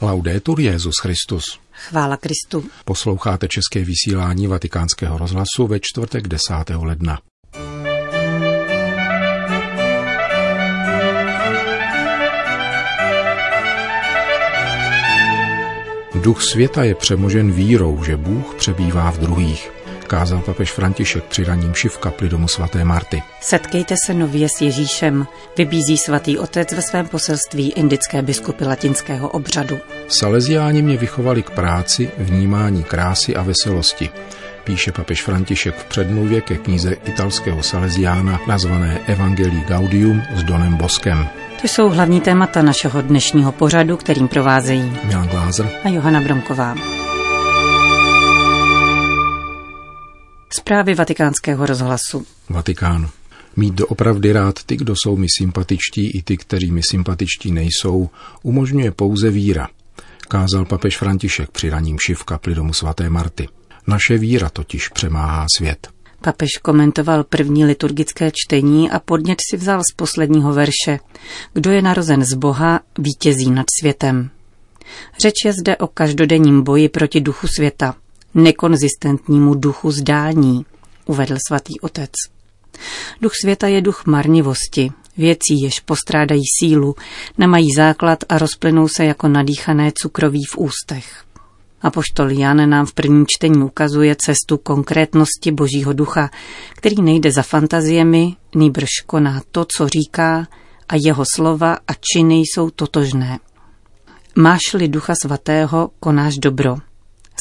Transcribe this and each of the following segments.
Laudetur Jezus Christus. Chvála Kristu. Posloucháte české vysílání Vatikánského rozhlasu ve čtvrtek 10. ledna. Duch světa je přemožen vírou, že Bůh přebývá v druhých kázal papež František při raním v kapli domu svaté Marty. Setkejte se nově s Ježíšem, vybízí svatý otec ve svém poselství indické biskupy latinského obřadu. Salesiáni mě vychovali k práci, vnímání krásy a veselosti, píše papež František v předmluvě ke knize italského salesiána nazvané Evangelii Gaudium s Donem Boskem. To jsou hlavní témata našeho dnešního pořadu, kterým provázejí Milan Glázer a Johana Bromková. Zprávy vatikánského rozhlasu. Vatikán. Mít doopravdy rád ty, kdo jsou mi sympatičtí, i ty, kteří mi sympatičtí nejsou, umožňuje pouze víra, kázal papež František při raním v kapli domu svaté Marty. Naše víra totiž přemáhá svět. Papež komentoval první liturgické čtení a podnět si vzal z posledního verše. Kdo je narozen z Boha, vítězí nad světem. Řeč je zde o každodenním boji proti duchu světa, nekonzistentnímu duchu zdání, uvedl svatý otec. Duch světa je duch marnivosti, věcí, jež postrádají sílu, nemají základ a rozplynou se jako nadýchané cukroví v ústech. A poštol Jan nám v prvním čtení ukazuje cestu konkrétnosti Božího ducha, který nejde za fantaziemi, nýbrž koná to, co říká, a jeho slova a činy jsou totožné. Máš-li ducha svatého, konáš dobro,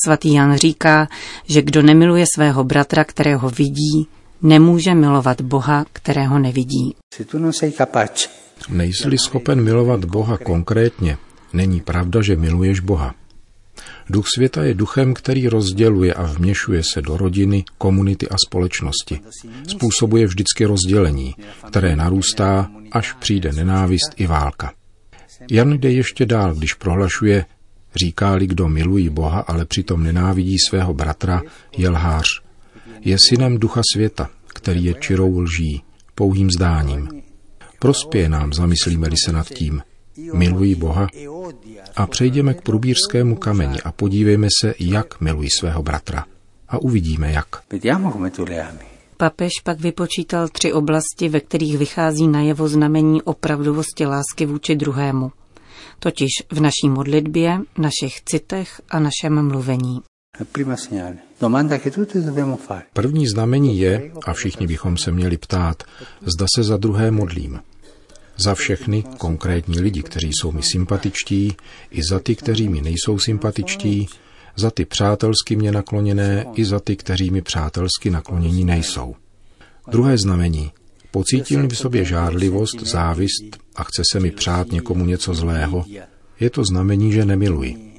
Svatý Jan říká, že kdo nemiluje svého bratra, kterého vidí, nemůže milovat Boha, kterého nevidí. Nejsi-li schopen milovat Boha konkrétně, není pravda, že miluješ Boha. Duch světa je duchem, který rozděluje a vměšuje se do rodiny, komunity a společnosti. Způsobuje vždycky rozdělení, které narůstá, až přijde nenávist i válka. Jan jde ještě dál, když prohlašuje, Říká-li, kdo milují Boha, ale přitom nenávidí svého bratra, je lhář. Je synem ducha světa, který je čirou lží, pouhým zdáním. Prospěje nám, zamyslíme-li se nad tím. Milují Boha a přejdeme k průbířskému kameni a podívejme se, jak milují svého bratra. A uvidíme, jak. Papež pak vypočítal tři oblasti, ve kterých vychází najevo znamení opravdovosti lásky vůči druhému – totiž v naší modlitbě, našich citech a našem mluvení. První znamení je, a všichni bychom se měli ptát, zda se za druhé modlím. Za všechny konkrétní lidi, kteří jsou mi sympatičtí, i za ty, kteří mi nejsou sympatičtí, za ty přátelsky mě nakloněné, i za ty, kteří mi přátelsky naklonění nejsou. Druhé znamení. Pocítím v sobě žádlivost, závist a chce se mi přát někomu něco zlého, je to znamení, že nemiluji.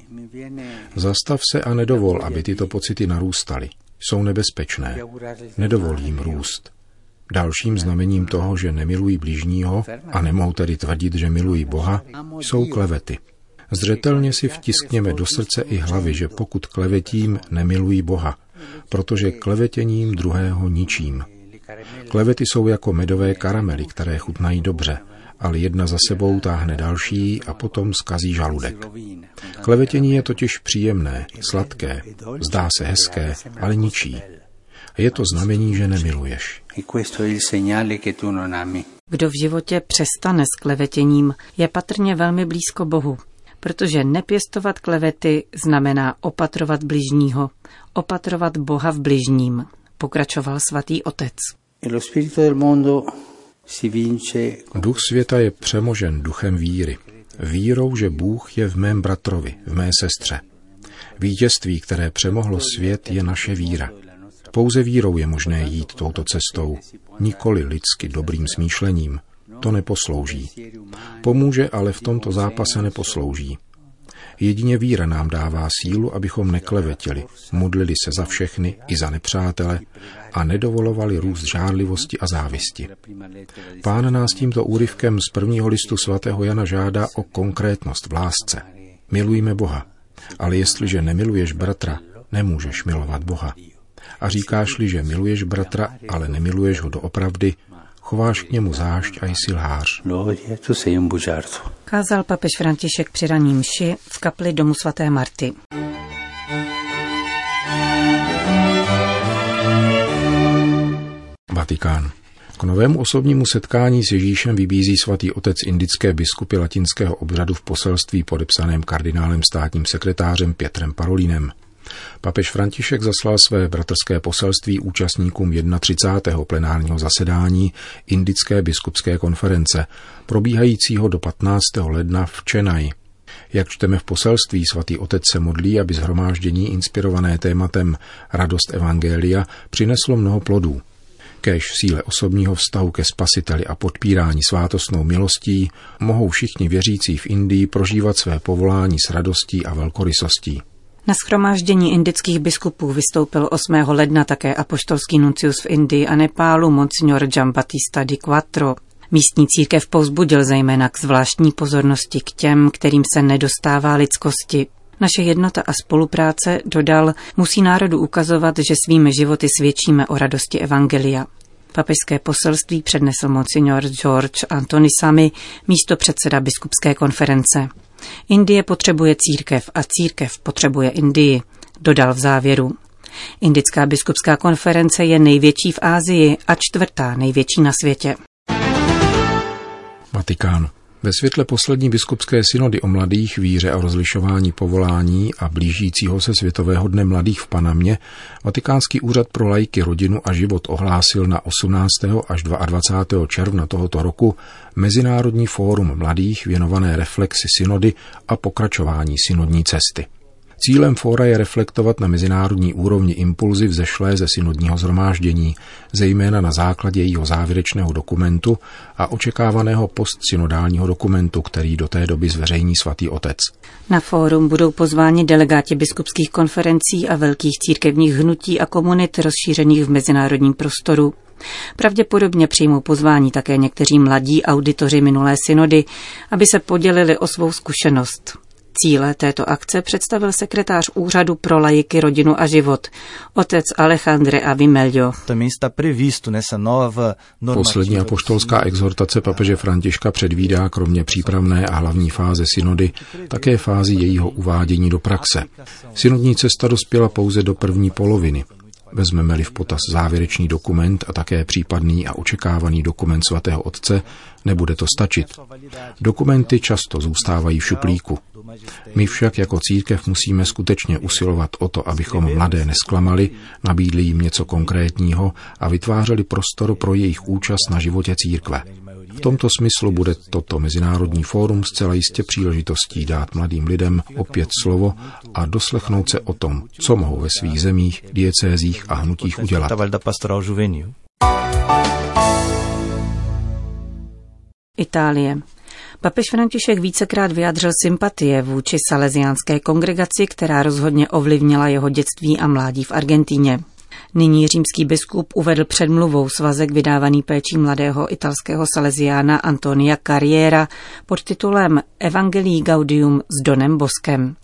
Zastav se a nedovol, aby tyto pocity narůstaly. Jsou nebezpečné. Nedovol jim růst. Dalším znamením toho, že nemilují blížního a nemohu tedy tvrdit, že milují Boha, jsou klevety. Zřetelně si vtiskněme do srdce i hlavy, že pokud klevetím, nemilují Boha, protože klevetěním druhého ničím. Klevety jsou jako medové karamely, které chutnají dobře, ale jedna za sebou táhne další a potom skazí žaludek. Klevetění je totiž příjemné, sladké, zdá se hezké, ale ničí. Je to znamení, že nemiluješ. Kdo v životě přestane s klevetěním, je patrně velmi blízko Bohu, protože nepěstovat klevety znamená opatrovat bližního, opatrovat Boha v bližním, pokračoval svatý otec. Duch světa je přemožen duchem víry. Vírou, že Bůh je v mém bratrovi, v mé sestře. Vítězství, které přemohlo svět, je naše víra. Pouze vírou je možné jít touto cestou, nikoli lidsky dobrým smýšlením. To neposlouží. Pomůže, ale v tomto zápase neposlouží. Jedině víra nám dává sílu, abychom neklevetili, modlili se za všechny i za nepřátele a nedovolovali růst žádlivosti a závisti. Pán nás tímto úryvkem z prvního listu svatého Jana žádá o konkrétnost v lásce. Milujme Boha, ale jestliže nemiluješ bratra, nemůžeš milovat Boha. A říkáš-li, že miluješ bratra, ale nemiluješ ho doopravdy, chováš k němu zášť a jsi lhář. Kázal papež František při raní mši v kapli domu svaté Marty. Vatikán. K novému osobnímu setkání s Ježíšem vybízí svatý otec indické biskupy latinského obřadu v poselství podepsaném kardinálem státním sekretářem Pětrem Parolínem. Papež František zaslal své bratrské poselství účastníkům 31. plenárního zasedání Indické biskupské konference, probíhajícího do 15. ledna v Čenaji. Jak čteme v poselství, svatý otec se modlí, aby zhromáždění inspirované tématem Radost Evangelia přineslo mnoho plodů. Kéž v síle osobního vztahu ke spasiteli a podpírání svátostnou milostí mohou všichni věřící v Indii prožívat své povolání s radostí a velkorysostí. Na schromáždění indických biskupů vystoupil 8. ledna také apoštolský nuncius v Indii a Nepálu Monsignor Giambattista di Quattro. Místní církev povzbudil zejména k zvláštní pozornosti k těm, kterým se nedostává lidskosti. Naše jednota a spolupráce, dodal, musí národu ukazovat, že svými životy svědčíme o radosti Evangelia. Papežské poselství přednesl monsignor George Antony Sami, místo předseda biskupské konference. Indie potřebuje církev a církev potřebuje Indii, dodal v závěru. Indická biskupská konference je největší v Ázii a čtvrtá největší na světě. Vatikán. Ve světle poslední biskupské synody o mladých, víře a rozlišování povolání a blížícího se světového dne mladých v Panamě Vatikánský úřad pro lajky, rodinu a život ohlásil na 18. až 22. června tohoto roku Mezinárodní fórum mladých věnované reflexi synody a pokračování synodní cesty. Cílem fóra je reflektovat na mezinárodní úrovni impulzy vzešlé ze synodního zhromáždění, zejména na základě jejího závěrečného dokumentu a očekávaného postsynodálního dokumentu, který do té doby zveřejní svatý otec. Na fórum budou pozváni delegáti biskupských konferencí a velkých církevních hnutí a komunit rozšířených v mezinárodním prostoru. Pravděpodobně přijmou pozvání také někteří mladí auditoři minulé synody, aby se podělili o svou zkušenost. Cíle této akce představil sekretář Úřadu pro lajiky, rodinu a život, otec Alejandre Avimelio. Poslední apoštolská exhortace papeže Františka předvídá kromě přípravné a hlavní fáze synody také fázi jejího uvádění do praxe. Synodní cesta dospěla pouze do první poloviny. Vezmeme-li v potaz závěrečný dokument a také případný a očekávaný dokument svatého otce, nebude to stačit. Dokumenty často zůstávají v šuplíku. My však jako církev musíme skutečně usilovat o to, abychom mladé nesklamali, nabídli jim něco konkrétního a vytvářeli prostor pro jejich účast na životě církve. V tomto smyslu bude toto Mezinárodní fórum zcela jistě příležitostí dát mladým lidem opět slovo a doslechnout se o tom, co mohou ve svých zemích, diecézích a hnutích udělat. Itálie. Papež František vícekrát vyjádřil sympatie vůči salesiánské kongregaci, která rozhodně ovlivnila jeho dětství a mládí v Argentíně. Nyní římský biskup uvedl předmluvou svazek vydávaný péčí mladého italského salesiána Antonia Carriera pod titulem Evangelii Gaudium s Donem Boskem.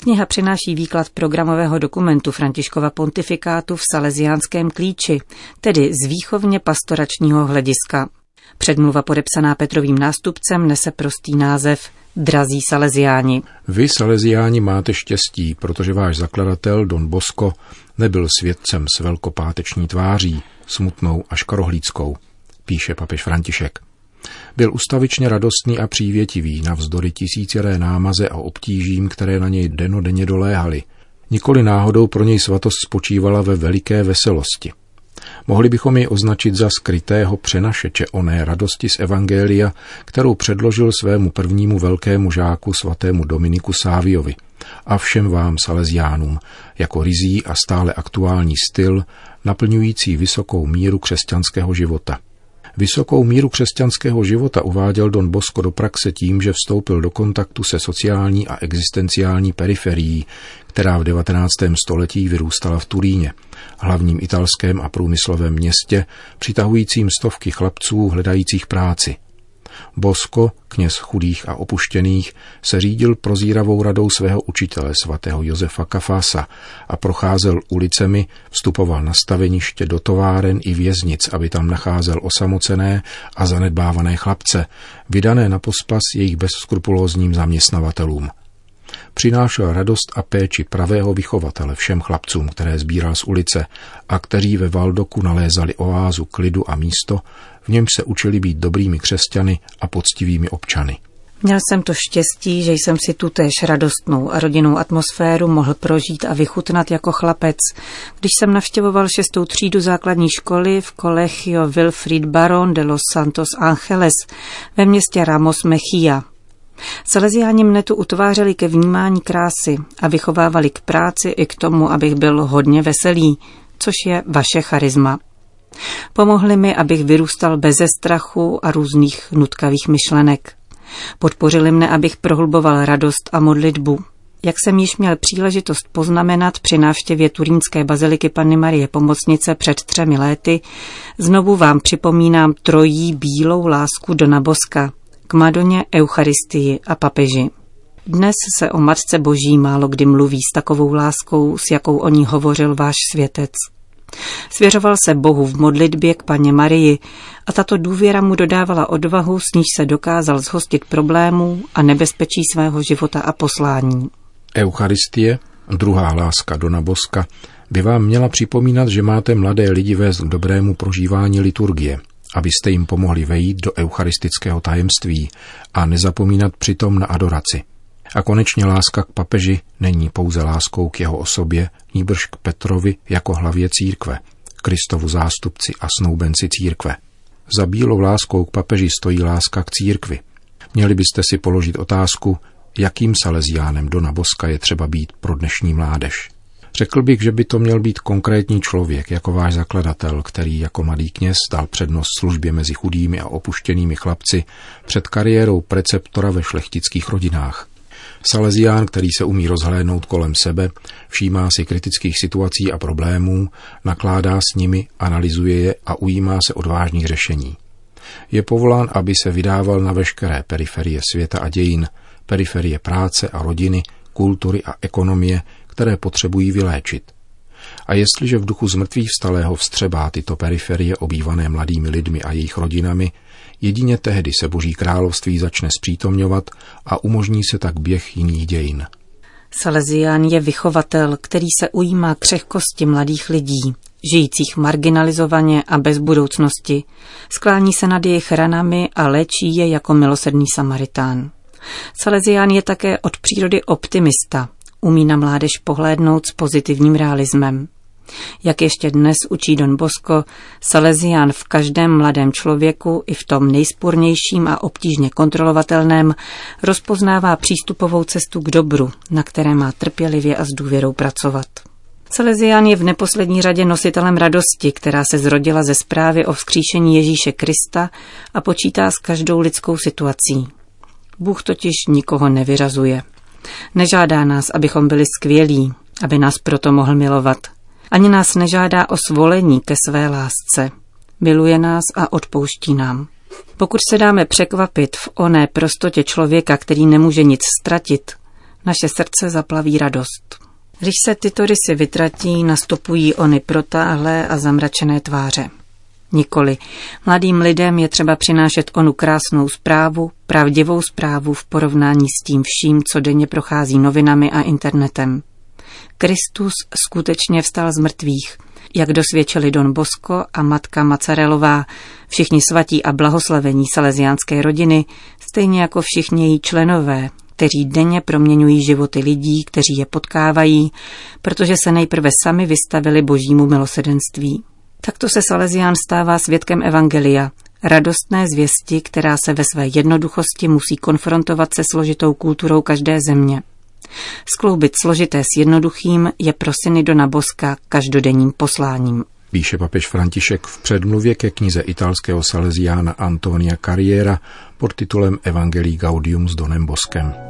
Kniha přináší výklad programového dokumentu Františkova pontifikátu v salesiánském klíči, tedy z výchovně pastoračního hlediska. Předmluva podepsaná Petrovým nástupcem nese prostý název Drazí Salesiáni. Vy, Salesiáni, máte štěstí, protože váš zakladatel Don Bosco nebyl svědcem s velkopáteční tváří, smutnou a škarohlíckou, píše papež František. Byl ustavičně radostný a přívětivý navzdory tisíceré námaze a obtížím, které na něj denodenně doléhaly. Nikoli náhodou pro něj svatost spočívala ve veliké veselosti. Mohli bychom ji označit za skrytého přenašeče oné radosti z Evangelia, kterou předložil svému prvnímu velkému žáku svatému Dominiku Sáviovi a všem vám Salesiánům jako rizí a stále aktuální styl, naplňující vysokou míru křesťanského života. Vysokou míru křesťanského života uváděl Don Bosco do praxe tím, že vstoupil do kontaktu se sociální a existenciální periferií, která v 19. století vyrůstala v Turíně, hlavním italském a průmyslovém městě, přitahujícím stovky chlapců hledajících práci. Bosko, kněz chudých a opuštěných, se řídil prozíravou radou svého učitele svatého Josefa Kafása a procházel ulicemi, vstupoval na staveniště do továren i věznic, aby tam nacházel osamocené a zanedbávané chlapce, vydané na pospas jejich bezskrupulózním zaměstnavatelům. Přinášel radost a péči pravého vychovatele všem chlapcům, které sbíral z ulice a kteří ve Valdoku nalézali oázu klidu a místo, v němž se učili být dobrými křesťany a poctivými občany. Měl jsem to štěstí, že jsem si tu též radostnou a rodinnou atmosféru mohl prožít a vychutnat jako chlapec, když jsem navštěvoval šestou třídu základní školy v Colegio Wilfried Baron de los Santos Angeles ve městě Ramos Mejía. Salesiáni mne tu utvářeli ke vnímání krásy a vychovávali k práci i k tomu, abych byl hodně veselý, což je vaše charisma. Pomohli mi, abych vyrůstal beze strachu a různých nutkavých myšlenek. Podpořili mne, abych prohluboval radost a modlitbu. Jak jsem již měl příležitost poznamenat při návštěvě Turínské baziliky Panny Marie Pomocnice před třemi léty, znovu vám připomínám trojí bílou lásku Dona Boska k Madoně, Eucharistii a papeži. Dnes se o Matce Boží málo kdy mluví s takovou láskou, s jakou o ní hovořil váš světec. Svěřoval se Bohu v modlitbě k paně Marii a tato důvěra mu dodávala odvahu, s níž se dokázal zhostit problémů a nebezpečí svého života a poslání. Eucharistie, druhá láska Dona Boska, by vám měla připomínat, že máte mladé lidi vést k dobrému prožívání liturgie, abyste jim pomohli vejít do eucharistického tajemství a nezapomínat přitom na adoraci. A konečně láska k papeži není pouze láskou k jeho osobě, níbrž k Petrovi jako hlavě církve, Kristovu zástupci a snoubenci církve. Za bílou láskou k papeži stojí láska k církvi. Měli byste si položit otázku, jakým saleziánem Dona Boska je třeba být pro dnešní mládež. Řekl bych, že by to měl být konkrétní člověk, jako váš zakladatel, který jako mladý kněz dal přednost službě mezi chudými a opuštěnými chlapci před kariérou preceptora ve šlechtických rodinách. Salesián, který se umí rozhlédnout kolem sebe, všímá si kritických situací a problémů, nakládá s nimi, analyzuje je a ujímá se odvážných řešení. Je povolán, aby se vydával na veškeré periferie světa a dějin, periferie práce a rodiny, kultury a ekonomie, které potřebují vyléčit. A jestliže v duchu zmrtvých vstalého vstřebá tyto periferie obývané mladými lidmi a jejich rodinami, Jedině tehdy se Boží království začne zpřítomňovat a umožní se tak běh jiných dějin. Salesián je vychovatel, který se ujímá křehkosti mladých lidí, žijících marginalizovaně a bez budoucnosti, sklání se nad jejich ranami a léčí je jako milosedný Samaritán. Salesián je také od přírody optimista, umí na mládež pohlédnout s pozitivním realismem. Jak ještě dnes učí Don Bosco, Salesián v každém mladém člověku i v tom nejspurnějším a obtížně kontrolovatelném rozpoznává přístupovou cestu k dobru, na které má trpělivě a s důvěrou pracovat. Salesián je v neposlední řadě nositelem radosti, která se zrodila ze zprávy o vzkříšení Ježíše Krista a počítá s každou lidskou situací. Bůh totiž nikoho nevyrazuje. Nežádá nás, abychom byli skvělí, aby nás proto mohl milovat – ani nás nežádá o svolení ke své lásce. Miluje nás a odpouští nám. Pokud se dáme překvapit v oné prostotě člověka, který nemůže nic ztratit, naše srdce zaplaví radost. Když se tyto rysy vytratí, nastupují ony protáhlé a zamračené tváře. Nikoli. Mladým lidem je třeba přinášet onu krásnou zprávu, pravdivou zprávu v porovnání s tím vším, co denně prochází novinami a internetem. Kristus skutečně vstal z mrtvých, jak dosvědčili Don Bosco a matka Macarelová, všichni svatí a blahoslavení salesiánské rodiny, stejně jako všichni její členové, kteří denně proměňují životy lidí, kteří je potkávají, protože se nejprve sami vystavili božímu milosedenství. Takto se Salesián stává svědkem Evangelia, radostné zvěsti, která se ve své jednoduchosti musí konfrontovat se složitou kulturou každé země. Skloubit složité s jednoduchým je pro syny Dona Boska každodenním posláním. Píše papež František v předmluvě ke knize italského saleziána Antonia Carriera pod titulem Evangelii Gaudium s Donem Boskem.